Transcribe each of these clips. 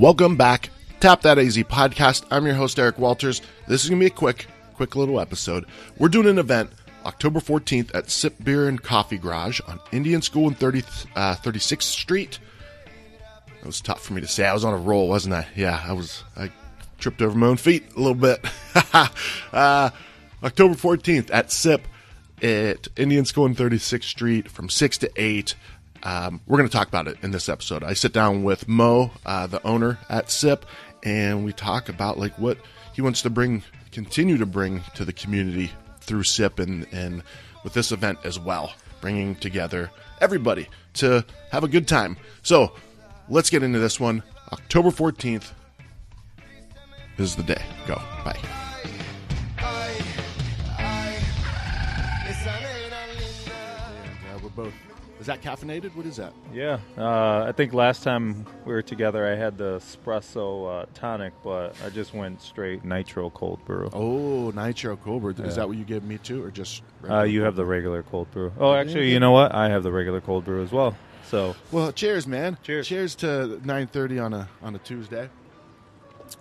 Welcome back. Tap That AZ podcast. I'm your host, Eric Walters. This is going to be a quick, quick little episode. We're doing an event October 14th at Sip Beer and Coffee Garage on Indian School and 30, uh, 36th Street. It was tough for me to say. I was on a roll, wasn't I? Yeah, I was. I tripped over my own feet a little bit. uh, October 14th at SIP at Indian School and 36th Street from 6 to 8. Um, we're going to talk about it in this episode. I sit down with Mo, uh, the owner at SIP, and we talk about like what he wants to bring, continue to bring to the community through SIP and, and with this event as well, bringing together everybody to have a good time. So let's get into this one. October 14th is the day. Go. Bye. And, uh, we're both. Is that caffeinated? What is that? Yeah, uh, I think last time we were together, I had the espresso uh, tonic, but I just went straight nitro cold brew. Oh, nitro cold brew. Is that what you gave me too, or just? Uh, you have the regular cold brew. Oh, actually, you know what? I have the regular cold brew as well. So Well, cheers, man. Cheers. Cheers to 9:30 on a on a Tuesday.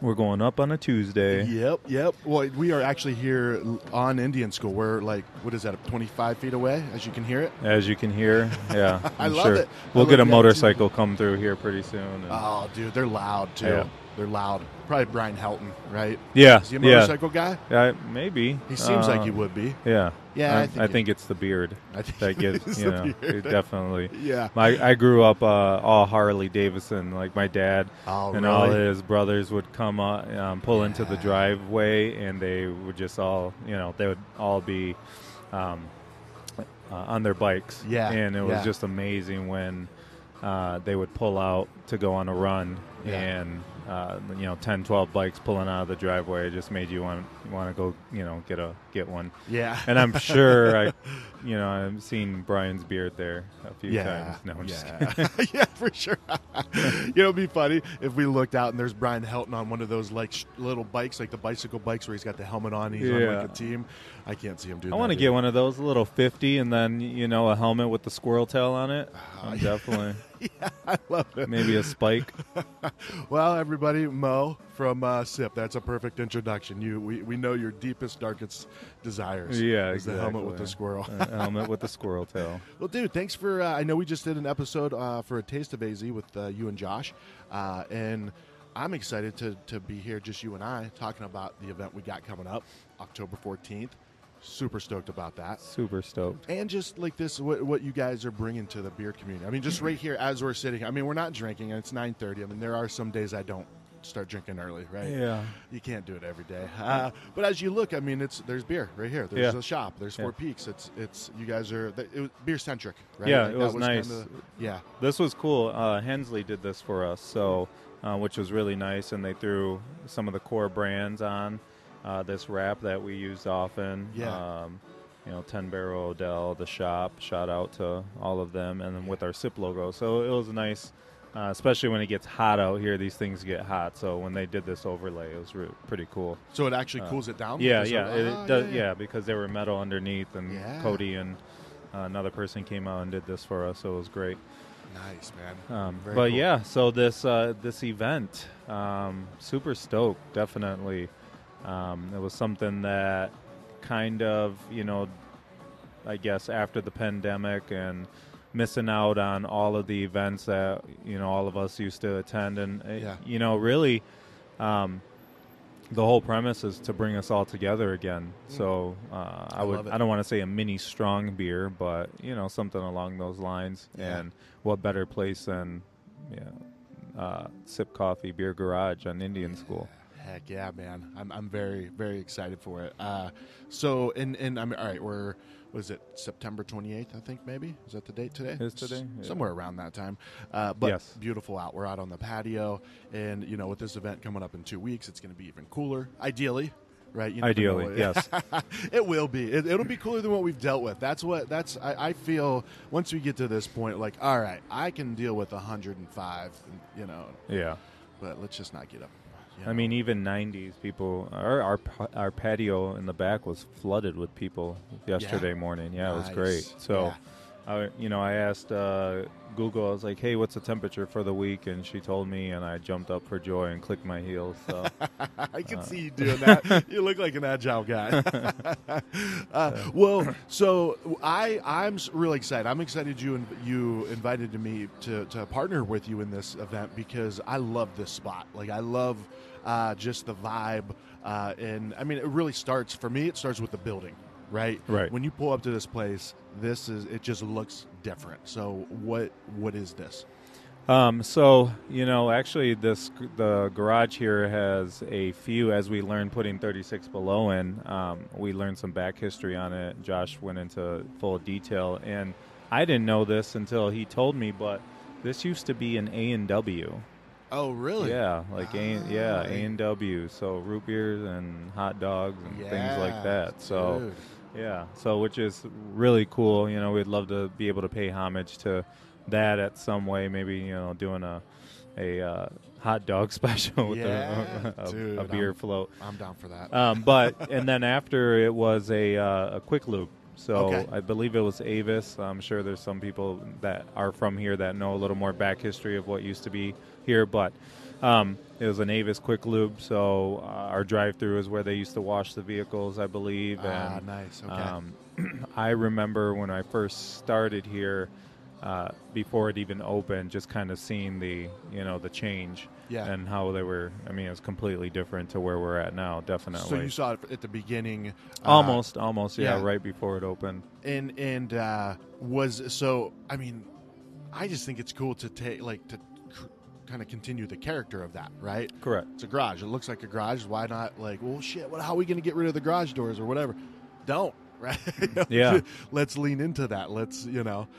We're going up on a Tuesday. Yep, yep. Well, we are actually here on Indian School. We're like, what is that? 25 feet away, as you can hear it. As you can hear, yeah, I I'm love sure. it. We'll get a motorcycle come through here pretty soon. and- Oh, dude, they're loud too. Yeah. They're loud. Probably Brian Helton, right? yeah, Is he a yeah, motorcycle guy? yeah, maybe. He seems like Uh, he would be. Yeah, Yeah, I I, think I it- think it's the beard I think that gets you know definitely. Yeah. My I grew up uh, all Harley Davidson. Like my dad Oh, and all his brothers would come uh, um, pull into the driveway, and they would just all you know they would all be um, uh, on their bikes. Yeah, and it was yeah. just amazing when uh, they would pull out to go on a run Yeah. and. Uh, you know, 10, 12 bikes pulling out of the driveway just made you want want to go, you know, get a get one. Yeah. And I'm sure I, you know, I've seen Brian's beard there a few yeah, times. No, I'm just yeah, kidding. yeah, for sure. you know, it'd be funny if we looked out and there's Brian Helton on one of those like sh- little bikes, like the bicycle bikes where he's got the helmet on. He's on like a team. I can't see him doing. I that, want to get one of those, a little 50, and then, you know, a helmet with the squirrel tail on it. Ah, I'm definitely. yeah, I love it. Maybe a spike. Well, everybody, Mo from uh, SIP. That's a perfect introduction. You, we, we know your deepest, darkest desires. Yeah, is the helmet with the squirrel. a helmet with the squirrel tail. Well, dude, thanks for. Uh, I know we just did an episode uh, for a taste of AZ with uh, you and Josh, uh, and I'm excited to to be here, just you and I, talking about the event we got coming up, October 14th. Super stoked about that, Super stoked. and just like this, what, what you guys are bringing to the beer community. I mean, just right here as we're sitting. I mean, we're not drinking, and it's 9:30. I mean, there are some days I don't start drinking early, right? Yeah. You can't do it every day. Uh, but as you look, I mean, it's there's beer right here. There's Yeah. a shop. There's Four Yeah. Peaks. It's it's you guys are it was beer centric, right? Yeah, Like, it that was nice. kinda- yeah, This was cool. Uh, Hensley did this for us, so uh, which was really nice, and they threw some of the core brands on uh, this wrap that we used often. Yeah. Um, you know, Ten Barrel Odell, the shop. Shout out to all of them, and then with our SIP logo. So it was nice, uh, especially when it gets hot out here. These things get hot, so when they did this overlay, it was re- pretty cool. so it actually cools it down. Uh, Yeah, yeah, of- it, ah, does. Yeah, because they were metal underneath, and Yeah. Cody and uh, another person came out and did this for us, so it was great. Nice man. Um, but cool. yeah, so this uh, this event, um, super stoked, definitely. Um, it was something that kind of, you know, I guess after the pandemic and missing out on all of the events that you know all of us used to attend, and uh, Yeah. you know, really, um, the whole premise is to bring us all together again. So uh, I, Mm. I would i don't want to say a mini strong beer, but you know something along those lines. Yeah. And what better place than yeah, uh, Sip Coffee Beer Garage on Indian School? Heck yeah, man. I'm I'm very very excited for it. Uh, so and and I'm all right. We're what is it September 28th? I think maybe is that the date today? Is today? Yeah. somewhere around that time. Uh, but Yes. beautiful out. We're out on the patio, and you know with this event coming up in two weeks, it's going to be even cooler. Ideally. Right, you never Ideally, know. yes. it will be. It, it'll be cooler than what we've dealt with. That's what. That's. I, I feel once we get to this point, like, all right, I can deal with 105. You know, Yeah. but let's just not get up. I mean, even '90s people. Our our our patio in the back was flooded with people yesterday morning. Yeah, it was great. So, I, you know, I asked uh, Google. I was like, "Hey, what's the temperature for the week?" And she told me, and I jumped up for joy and clicked my heels. So I can see you doing that. you look like an agile guy. uh, well, so I I'm really excited. I'm excited you you invited me to to partner with you in this event because I love this spot. Like I love uh, just the vibe, uh, and I mean it really starts for me. It starts with the building. Right, Right. When you pull up to this place, this is it. Just looks different. So, what what is this? Um, so you know, actually, this the garage here has a few. As we learned putting 36 below in, um, we learned some back history on it. Josh went into full detail, and I didn't know this until he told me. But this used to be an A and W. Oh, really? Yeah, like a yeah Ah, A and W. So root beers and hot dogs and things like that. So. dude. Yeah, so which is really cool. You know, we'd love to be able to pay homage to that at some way. Maybe you know, doing a a uh, hot dog special with Yeah, a, a, dude, a beer I'm- float. I'm down for that. Um, but and then after it was a uh, a quick lube. So Okay. I believe it was Avis. I'm sure there's some people that are from here that know a little more back history of what used to be here, but um, it was an Avis quick lube. So uh, our drive-through is where they used to wash the vehicles, I believe. ah, and nice. Okay. um, I remember when I first started here, uh, before it even opened, just kind of seeing the you know the change Yeah. and how they were. I mean, it was completely different to where we're at now. Definitely. So you saw it at the beginning, uh, almost, almost, yeah, yeah. right before it opened. and and uh, was so. I mean, I just think it's cool to take like to kind of continue the character of that, right? Correct. It's a garage. It looks like a garage. Why not like, well, shit. What? How are we going to get rid of the garage doors or whatever? Don't. Right. Yeah. Let's lean into that. Let's you know.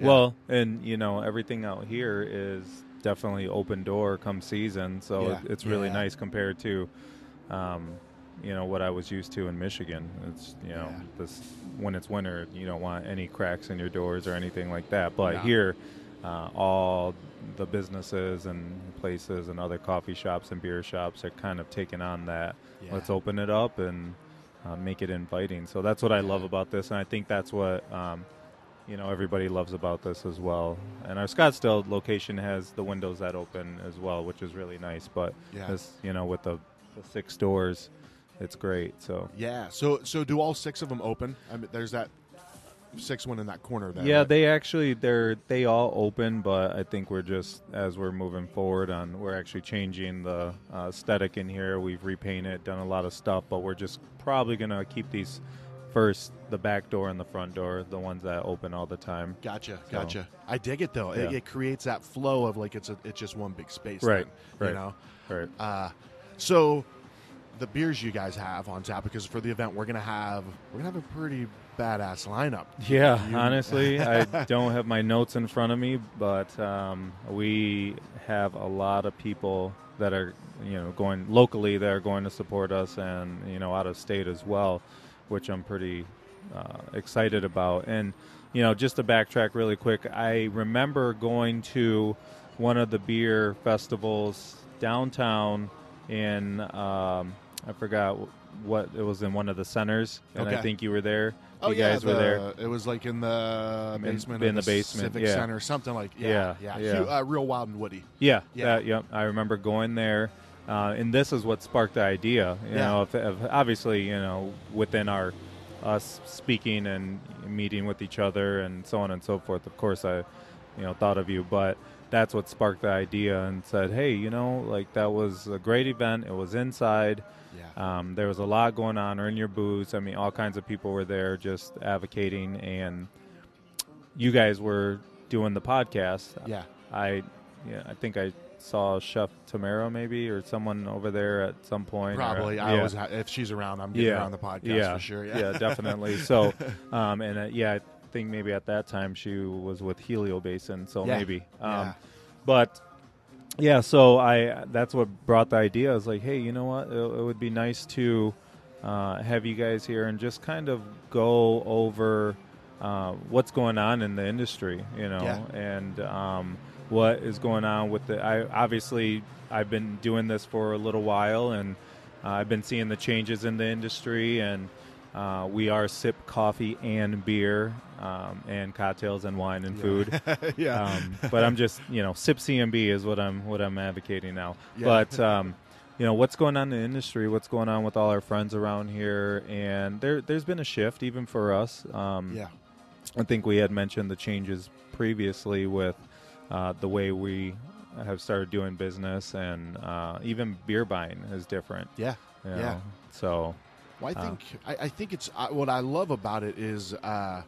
Yeah. Well, and you know everything out here is definitely open door come season, so Yeah. it, it's really Yeah. nice compared to, um, you know, what I was used to in Michigan. It's you know Yeah. this when it's winter, you don't want any cracks in your doors or anything like that. But No. here, uh, all the businesses and places and other coffee shops and beer shops are kind of taking on that. Yeah. Let's open it up and uh, make it inviting. So that's what I love about this, and I think that's what um, you know everybody loves about this as well. And our Scottsdale location has the windows that open as well, which is really nice. But Yeah. this, you know, with the, the six doors, it's great. So Yeah. So so do all six of them open? I mean, there's that six one in that corner there. yeah, right? they actually they're they all open, but I think we're just as we're moving forward on we're actually changing the uh, aesthetic in here. We've repainted, done a lot of stuff, but we're just probably gonna keep these first the back door and the front door, the ones that open all the time. Gotcha, So- gotcha. I dig it though. It, it creates that flow of like it's a, it's just one big space, Right, then, right. You know. Right. Uh, so the beers you guys have on tap because for the event we're gonna have we're gonna have a pretty badass lineup. Yeah, You- honestly, I don't have my notes in front of me, but um, we have a lot of people that are, you know, going locally that are going to support us, and you know, out of state as well, which I'm pretty uh, excited about. And you know, just to backtrack really quick, I remember going to one of the beer festivals downtown in um, I forgot what it was in one of the centers, and I think you were there. Oh you yeah, guys were there. It was like in the basement, in of the basement, Civic yeah. Center, something like yeah, Yeah, yeah, yeah. Uh, real wild and woody. Yeah, Yeah. that- yep. I remember going there, uh, and this is what sparked the idea. You know, if, if obviously, you know, within our us speaking and meeting with each other and so on and so forth. Of course, I, you know, thought of you, but that's what sparked the idea and said, hey, you know, like that was a great event. It was inside. Yeah, Um, there was a lot going on. Earn your booze. I mean, all kinds of people were there just advocating, and you guys were doing the podcast. yeah. I, yeah, I think I saw Chef Tamara maybe or someone over there at some point. or- Probably. I yeah. always if she's around, I'm getting her on the podcast yeah, for sure. Yeah, definitely. So, um, and uh, yeah, I think maybe at that time she was with Helio Basin, so Yeah. maybe. Um, Yeah. But yeah, so I that's what brought the idea. I was like, hey, you know what? It, it would be nice to uh, have you guys here and just kind of go over uh, what's going on in the industry, you know, Yeah. and um, what is going on with the. I obviously I've been doing this for a little while, and uh, I've been seeing the changes in the industry, and Uh, we are sip coffee and beer, um, and cocktails and wine and Yeah. food. yeah. Um, but I'm just you know sip CMB is what I'm what I'm advocating now. Yeah. But um, you know what's going on in the industry, what's going on with all our friends around here, and there there's been a shift even for us. Um, yeah. I think we had mentioned the changes previously with uh, the way we have started doing business, and uh, even beer buying is different. Yeah. you Yeah. So Well, I Uh, think I, I think it's I, what I love about it is uh,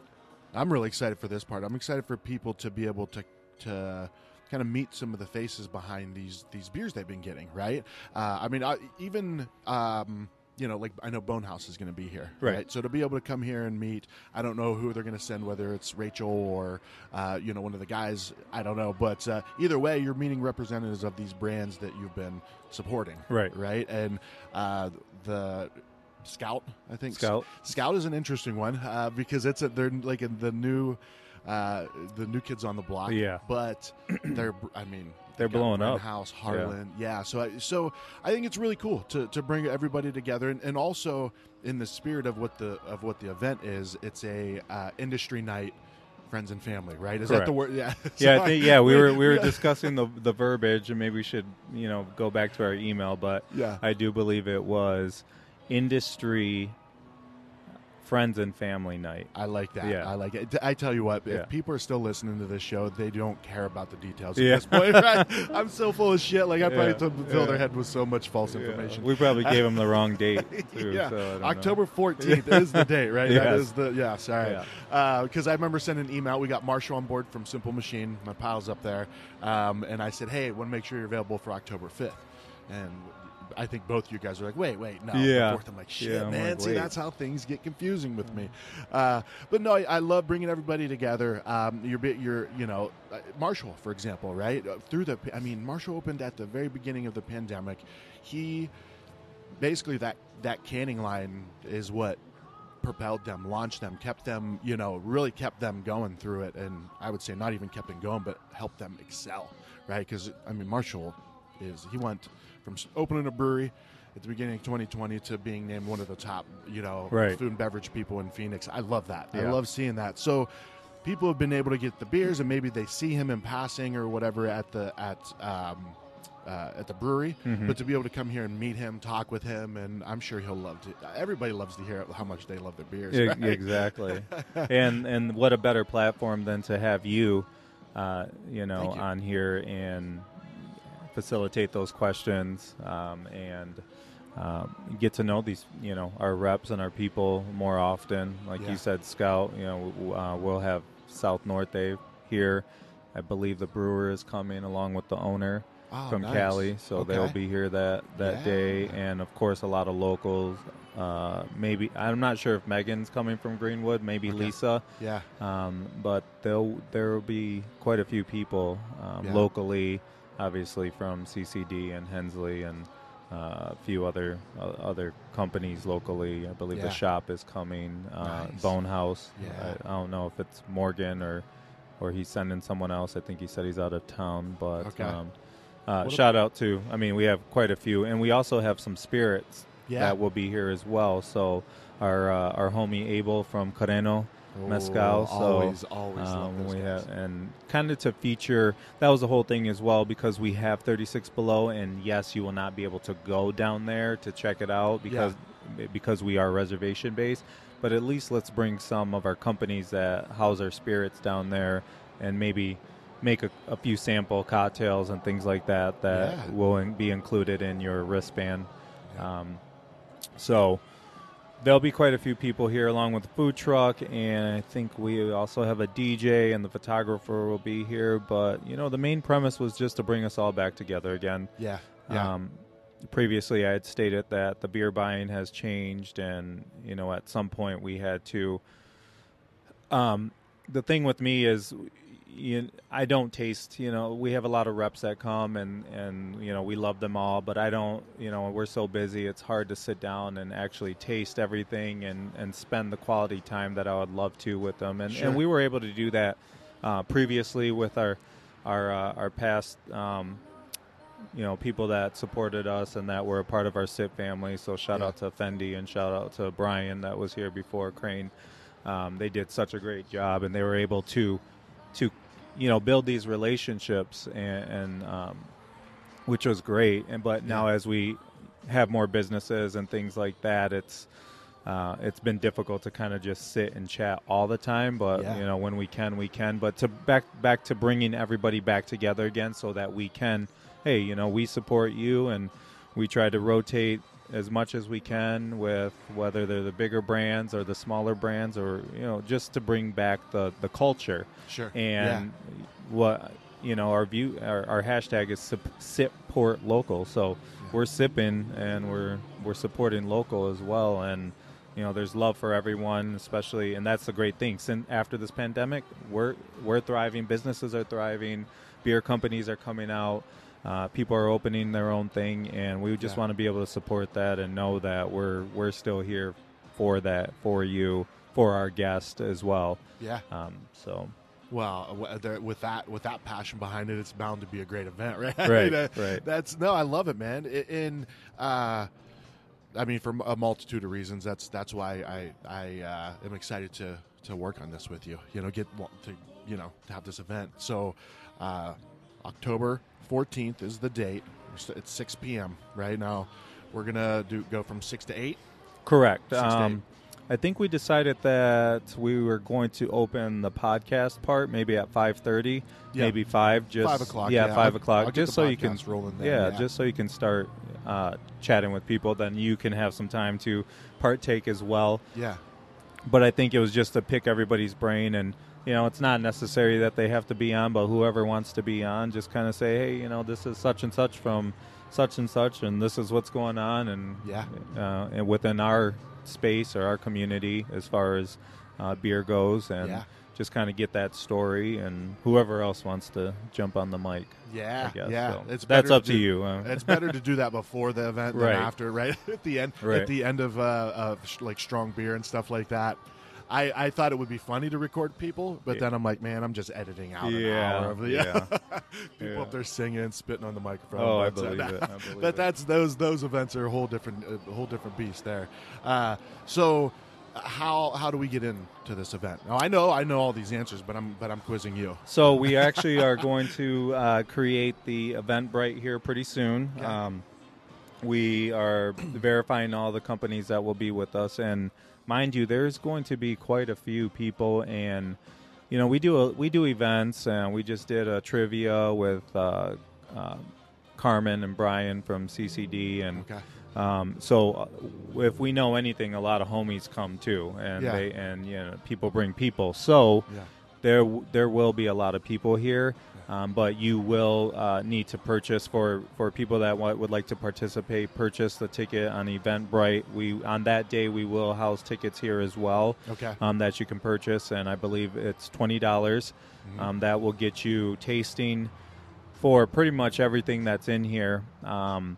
I'm really excited for this part. I'm excited for people to be able to to kind of meet some of the faces behind these these beers they've been getting. Right? Uh, I mean, I, even. Um, you know, like I know Bonehaus is going to be here, Right. So to be able to come here and meet, I don't know who they're going to send, whether it's Rachel or uh, you know one of the guys. I don't know, but uh, either way, you're meeting representatives of these brands that you've been supporting, Right. Right, and uh, the Scout, I think Scout. Scout is an interesting one uh, because it's a, they're like in the new uh, the new kids on the block. Yeah. but they're I mean They're blowing up. House Harlan, yeah. So I, so I think it's really cool to, to bring everybody together and, and also in the spirit of what the of what the event is. It's a uh, industry night. Friends and family, right? Is that the word? Yeah, yeah, I think, yeah, we were we were yeah. discussing the the verbiage, and maybe we should you know go back to our email, but Yeah. I do believe it was industry friends and family night. I like that. Yeah. I like it. I tell you what, if Yeah. people are still listening to this show, they don't care about the details Yeah. at this point. Right? I'm so full of shit. Like I probably Yeah. told fill their head with so much false information. We probably gave them the wrong date. Too, yeah, so don't know. October 14th is the date, right? That Yes. is the yeah. Sorry, because I remember sending an email. We got Marshall on board from Simple Machine. My pal's up there, um, and I said, "Hey, want to make sure you're available for October 5th." And I think both you guys are like, "Wait, wait, no." Yeah. 4th. I'm like, "Shit, Yeah, I'm man. like, See, that's how things get confusing with me." Uh, but no, I, I love bringing everybody together. Um, you're, bit- you're, you know, uh, Marshall, for example, right? Uh, Through the, I mean, Marshall opened at the very beginning of the pandemic. He basically that that canning line is what propelled them, launched them, kept them, you know, really kept them going through it, and I would say not even kept them going, but helped them excel, right? Because I mean, Marshall is he went from opening a brewery at the beginning of 2020 to being named one of the top, you know, Right. food and beverage people in Phoenix. I love that. I love seeing that. So. People have been able to get the beers, and maybe they see him in passing or whatever at the at um, uh, at the brewery, Mm-hmm. but to be able to come here and meet him, talk with him, and I'm sure he'll love to. Everybody loves to hear how much they love their beers. Right? Exactly. and and what a better platform than to have you, uh, you know, you. on here and facilitate those questions um, and um, get to know these, you know, our reps and our people more often. Like Yeah. you said, Scout. You know, uh, we'll have South Norte here. I believe the brewer is coming along with the owner Oh, from nice. Cali, so they'll be here that that day, and of course a lot of locals. Uh, maybe I'm not sure if Megan's coming from Greenwood, maybe Okay. Lisa, Yeah, um, but there'll there will be quite a few people um, Yeah. locally, obviously from CCD and Hensley and uh, a few other uh, other companies locally. I believe Yeah. the shop is coming. Uh, Nice. Bonehaus. Yeah. I, I don't know if it's Morgan or or he's sending someone else. I think he said he's out of town, but. Okay. Um, uh, shout out to, I mean, we have quite a few, and we also have some spirits Yeah. that will be here as well. So our uh, our homie Abel from Careno Mezcal. Oh, So always, always love um, we guys. have, and kind of to feature that was the whole thing as well because we have 36 below, and yes, you will not be able to go down there to check it out because because we are reservation based. But at least let's bring some of our companies that house our spirits down there, and maybe make a, a few sample cocktails and things like that that Yeah. will in, be included in your wristband. Um, so there'll be quite a few people here along with the food truck and i think we also have a dj and the photographer will be here but you know the main premise was just to bring us all back together again. Yeah, yeah, um, previously i had stated that the beer buying has changed and you know at some point we had to um, the thing with me is you, I don't taste. You know, we have a lot of reps that come, and and you know we love them all, but I don't. You know, we're so busy; it's hard to sit down and actually taste everything and and spend the quality time that I would love to with them. And Sure. and we were able to do that uh, previously with our our uh, our past. Um, you know people that supported us and that were a part of our SIP family. So shout Yeah. out to Fendi and shout out to Brian that was here before Crane. Um, they did such a great job, and they were able to to you know build these relationships and, and um, which was great. And but now as we have more businesses and things like that, it's uh, it's been difficult to kind of just sit and chat all the time. But Yeah. you know when we can, we can. But to back back to bringing everybody back together again, so that we can, hey, you know, we support you and we try to rotate as much as we can with whether they're the bigger brands or the smaller brands or you know just to bring back the the culture. Sure. and what you know our view our, our hashtag is sip, support local. So we're sipping and we're we're supporting local as well. And you know there's love for everyone especially and that's the great thing. Since after this pandemic we're we're thriving. Businesses are thriving. Beer companies are coming out uh, people are opening their own thing and we just Yeah. want to be able to support that and know that we're we're still here for that for you for our guest as well Yeah. um, so Well, with that with that passion behind it, it's bound to be a great event, right? Right, Uh, right. That's no, I love it, man. In, uh, I mean, for a multitude of reasons, that's that's why I I uh, am excited to to work on this with you. You know, get to you know to have this event. So, uh, October fourteenth is the date. It's six p.m. Right now, we're gonna do go from six to eight. Correct. Six to Um, I think we decided that we were going to open the podcast part maybe at five thirty, Yeah. maybe five. Just Five o'clock, Yeah, yeah. 5 I'll- o'clock. I'll just so you can rolling then, yeah, yeah. just so you can start uh, chatting with people. Then you can have some time to partake as well. Yeah. But I think it was just to pick everybody's brain and. You know, it's not necessary that they have to be on, but whoever wants to be on, just kind of say, "Hey, you know, this is such and such from such and such, and this is what's going on," and Yeah. uh, and within our space or our community as far as uh, beer goes, and Yeah. just kind of get that story. And whoever else wants to jump on the mic, Yeah, guess. yeah. So It's that's up to do- you. Uh, it's better to do that before the event than Right. after, right? at the end, Right. at the end of uh, of sh- like strong beer and stuff like that. I, I thought it would be funny to record people, but Yeah. then I'm like, man, I'm just editing out an hour of the yeah. people Yeah. up there singing, spitting on the microphone. Oh, I uh, believe it. I believe but it. that's those those events are a whole different a whole different beast there. Uh, so how how do we get into this event? Now I know I know all these answers, but I'm but I'm quizzing you. So we actually are going to uh, create the Eventbrite here pretty soon. Okay. Um, we are verifying all the companies that will be with us, and mind you, there's going to be quite a few people. And you know, we do a, we do events, and we just did a trivia with uh, uh, Carmen and Brian from CCD, and Okay. um, so uh, if we know anything, a lot of homies come too, and Yeah. they and you know people bring people. So Yeah. There there will be a lot of people here, um, but you will uh, need to purchase for for people that wa- would like to participate. Purchase the ticket on Eventbrite. We on that day we will house tickets here as well. Okay. Um, that you can purchase, and I believe it's twenty dollars. Mm-hmm. Um, that will get you tasting for pretty much everything that's in here. Um,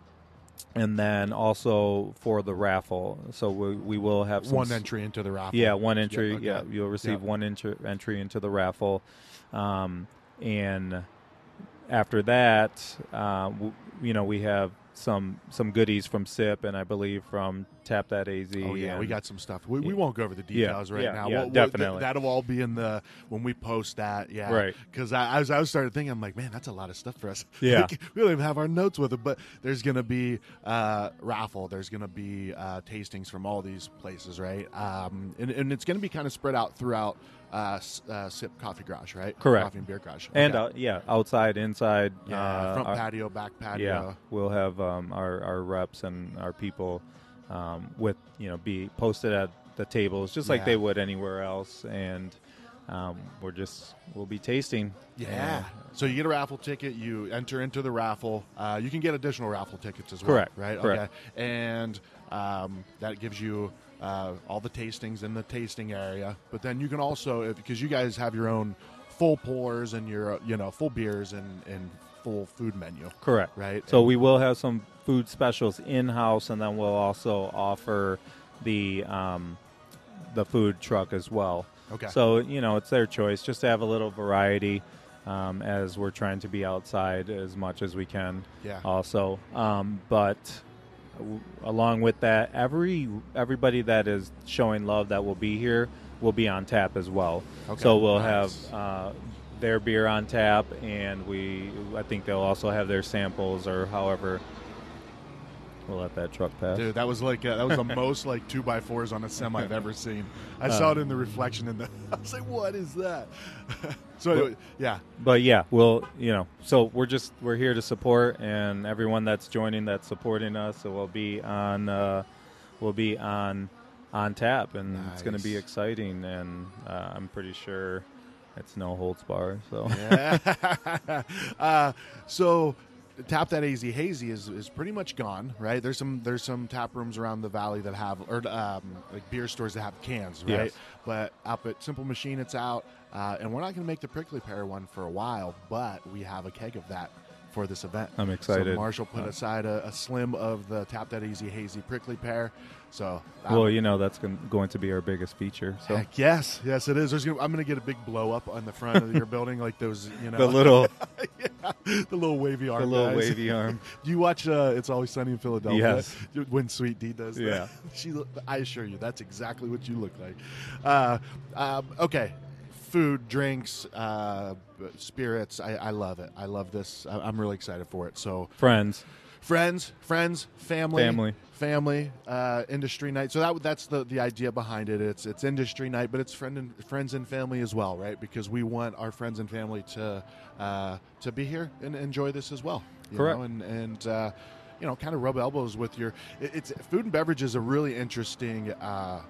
and then also for the raffle, so we, we will have some One entry into the raffle. yeah, one entry. okay. Yeah, you'll receive Yeah. one entry, entry into the raffle, um, and after that, uh, w- you know, we have some some goodies from SIP and I believe from Tap That AZ. Oh yeah, we got some stuff. We, we won't go over the Yeah, details right yeah, now. yeah, We'll- we'll- definitely. that'll all be in the when we post that. Yeah, Right. Because I, as I was started thinking, I'm like, man, that's a lot of stuff for us. Yeah. Like, we don't even have our notes with it. But there's gonna be uh, raffle. There's gonna be uh, tastings from all these places, right? Um, and, and it's gonna be kind of spread out throughout uh, uh, Sip Coffee Garage, right? Correct. Coffee and Beer Garage. and uh, yeah, outside, inside. yeah, uh, front our- patio, back patio. Yeah, we'll have um, our our reps and our people um, with you know be posted at the tables just like Yeah. they would anywhere else, and um, we're just we'll be tasting. Yeah. So you get a raffle ticket, you enter into the raffle. Uh, you can get additional raffle tickets as well. Correct, Right. correct. Okay. And um, that gives you uh, all the tastings in the tasting area. But then you can also, because you guys have your own full pours and your you know full beers and and full food menu. Correct. Right. So we will have some food specials in house, and then we'll also offer the um, the food truck as well. Okay. So you know, it's their choice, just to have a little variety. um, as we're trying to be outside as much as we can. Yeah. Also, um, but w- along with that, every everybody that is showing love that will be here will be on tap as well. Okay. So we'll Nice. have uh, their beer on tap, and we I think they'll also have their samples or however. We'll let that truck pass. Dude, that was like uh, that was the most like two by fours on a semi I've ever seen. I Uh. saw it in the reflection in the. I was like, "What is that?" so anyway, yeah, but yeah, we'll you know, so we're just we're here to support, and everyone that's joining, that's supporting us, so we'll be on, uh, we'll be on, on tap, and it's going to be exciting, and uh, I'm pretty sure it's no holds bar. So Yeah. uh, so tap that hazy hazy is, is pretty much gone right there's some there's some tap rooms around the valley that have or um, like beer stores that have cans right Yes. but up at simple machine it's out uh, and we're not going to make the prickly pear one for a while but we have a keg of that for this event I'm excited. so marshall put Uh, aside a, a slim of the tap that AZ hazy prickly pear so well, I'm- you know, that's going to be our biggest feature. So Heck yes, yes, it is. There's gonna, I'm going to get a big blow up on the front of your building, like those, you know, the little, yeah, the little wavy arm. the little guys. wavy arm. Do you watch uh, It's Always Sunny in Philadelphia? Yes. When Sweet Dee does that. Yeah. she, I assure you, that's exactly what you look like. Uh, um, okay. Food, drinks, uh, spirits. I, I love it. I love this. I, I'm really excited for it. So, Friends, friends, friends, family, Family. family, uh, industry night. So that that's the the idea behind it. It's it's industry night, but it's friend and friends and family as well, right? Because we want our friends and family to uh, to be here and enjoy this as well. you Correct. know, and and uh, you know, kind of rub elbows with your. It, it's food and beverage is a really interesting, uh,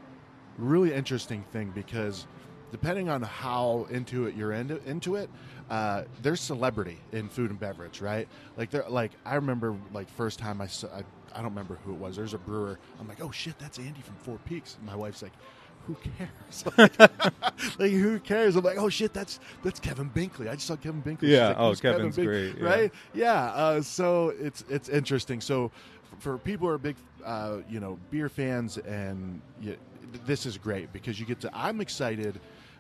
really interesting thing because depending on how into it you're into, into it, uh, there's celebrity in food and beverage, right? Like there, like I remember like first time I saw, I, I don't remember who it was. There's a brewer. I'm like, oh shit, that's Andy from Four Peaks. And my wife's like. Who cares? Like, like, who cares? I'm like, oh shit, that's that's Kevin Binkley. I just saw Kevin Binkley. Yeah, like, oh, "Who's Kevin Kevin's Bink-" great, right? Yeah. Uh, so it's it's interesting. So f- for people who are big, uh, you know, beer fans, and y this is great because you get to. I'm excited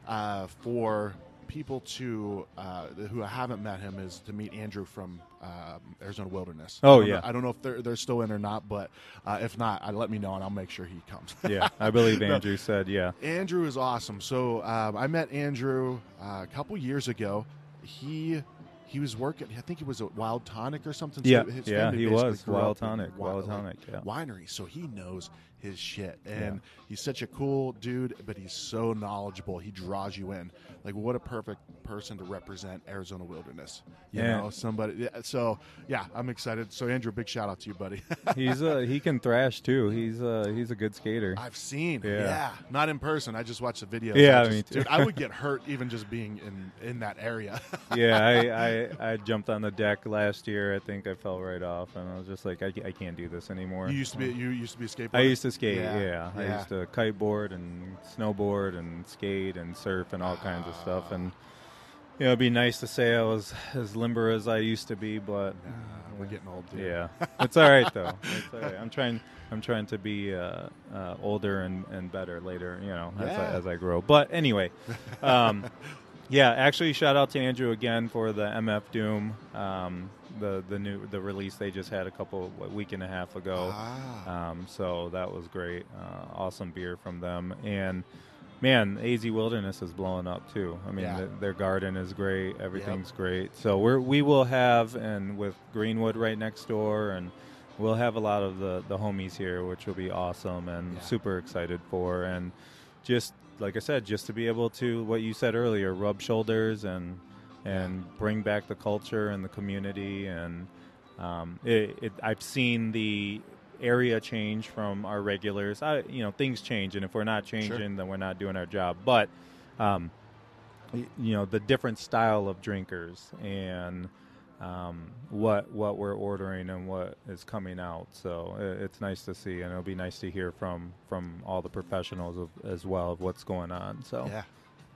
uh, for people to uh, who haven't met him is to meet Andrew from um, Arizona Wilderness. Oh, I yeah. know, I don't know if they're they're still in or not, but uh, if not, uh, let me know and I'll make sure he comes. yeah, I believe No. Andrew said, yeah. Andrew is awesome. So um, I met Andrew uh, a couple years ago. He he was working. I think he was at Wild Tonic or something. So Yeah, his yeah, he was. Wild Tonic, wi- Wild Tonic, yeah. winery. So he knows his shit, and he's such a cool dude. But he's so knowledgeable. He draws you in. Like what a perfect person to represent Arizona Wilderness. You Yeah. know, somebody. yeah, So yeah, I'm excited. So Andrew, big shout out to you, buddy. He's uh, he can thrash too. He's uh, he's a good skater. I've seen. Yeah. Yeah. Not in person. I just watched the videos. Yeah, I just- me too. Dude, I would get hurt even just being in in that area. yeah, I, I I jumped on the deck last year. I think I fell right off, and I was just like, I, I can't do this anymore. you used to be you used to be a skateboarder. I used to skate. Yeah, Yeah, I used to kiteboard and snowboard and skate and surf and all kinds of stuff. And you know, it'd be nice to say I was as limber as I used to be, but Nah, we're getting old, dude. yeah, it's all right though. It's all right. I'm trying. I'm trying to be uh, uh, older and, and better later. You know, as, I, as I grow. But anyway, um, yeah. Actually, shout out to Andrew again for the MF Doom, um, the the new the release they just had a couple a week and a half ago. Ah. Um, so that was great. Uh, awesome beer from them. And man, AZ Wilderness is blowing up too. I mean, Yeah. th- their garden is great. Everything's great. So we're we will have and with Greenwood right next door and. We'll have a lot of the, the homies here, which will be awesome and Yeah. super excited for. And just like I said, just to be able to what you said earlier, rub shoulders and and bring back the culture and the community. And um, it, it, I've seen the area change from our regulars. I, you know, things change, and if we're not changing, then we're not doing our job. But um, you know, the different style of drinkers and um, what what we're ordering and what is coming out. So i it's nice to see, and it'll be nice to hear from from all the professionals of, as well of what's going on. So Yeah.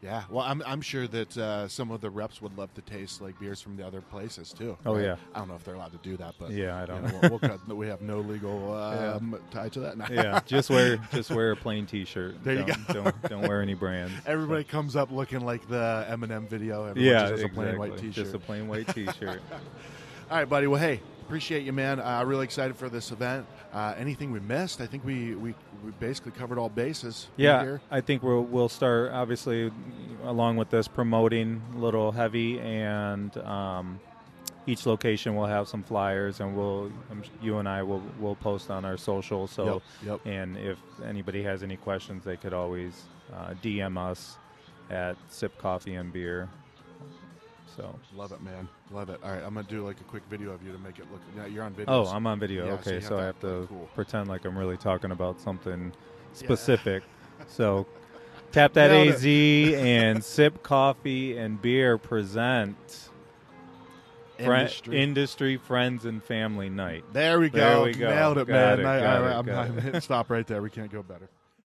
Yeah, well, I'm I'm sure that uh, some of the reps would love to taste like beers from the other places too. Oh, right? yeah. I don't know if they're allowed to do that, but Yeah, I don't you know. we'll, we'll cut, we have no legal um, tie to that. yeah, just wear just wear a plain T-shirt. There you don't, go. Don't, don't wear any brands. Everybody comes up looking like the Eminem video. Everyone yeah, just has exactly. a plain white T-shirt. Just a plain white T-shirt. All right, buddy. Well, hey, appreciate you, man. Uh, really excited for this event. Uh, anything we missed? I think we, we, we basically covered all bases. Yeah, Here. I think we'll we'll start obviously along with this promoting a little heavy, and um, each location will have some flyers, and we'll um, you and I will will post on our social. So, Yep, yep. and if anybody has any questions, they could always uh, DM us at Sip Coffee and Beer. So. Love it, man. Love it. All right, I'm gonna do like a quick video of you to make it look. Yeah, you're on video. Oh, I'm on video. Yeah, okay, so, have I have to cool. pretend like I'm really talking about something specific. so, Tap That Nailed AZ and Sip Coffee and Beer present Fri- Industry. Industry Friends and Family Night. there we go. There we go. Nailed it, Got man. it, I, I, it, I'm, I'm it. hitting stop right there. We can't go better.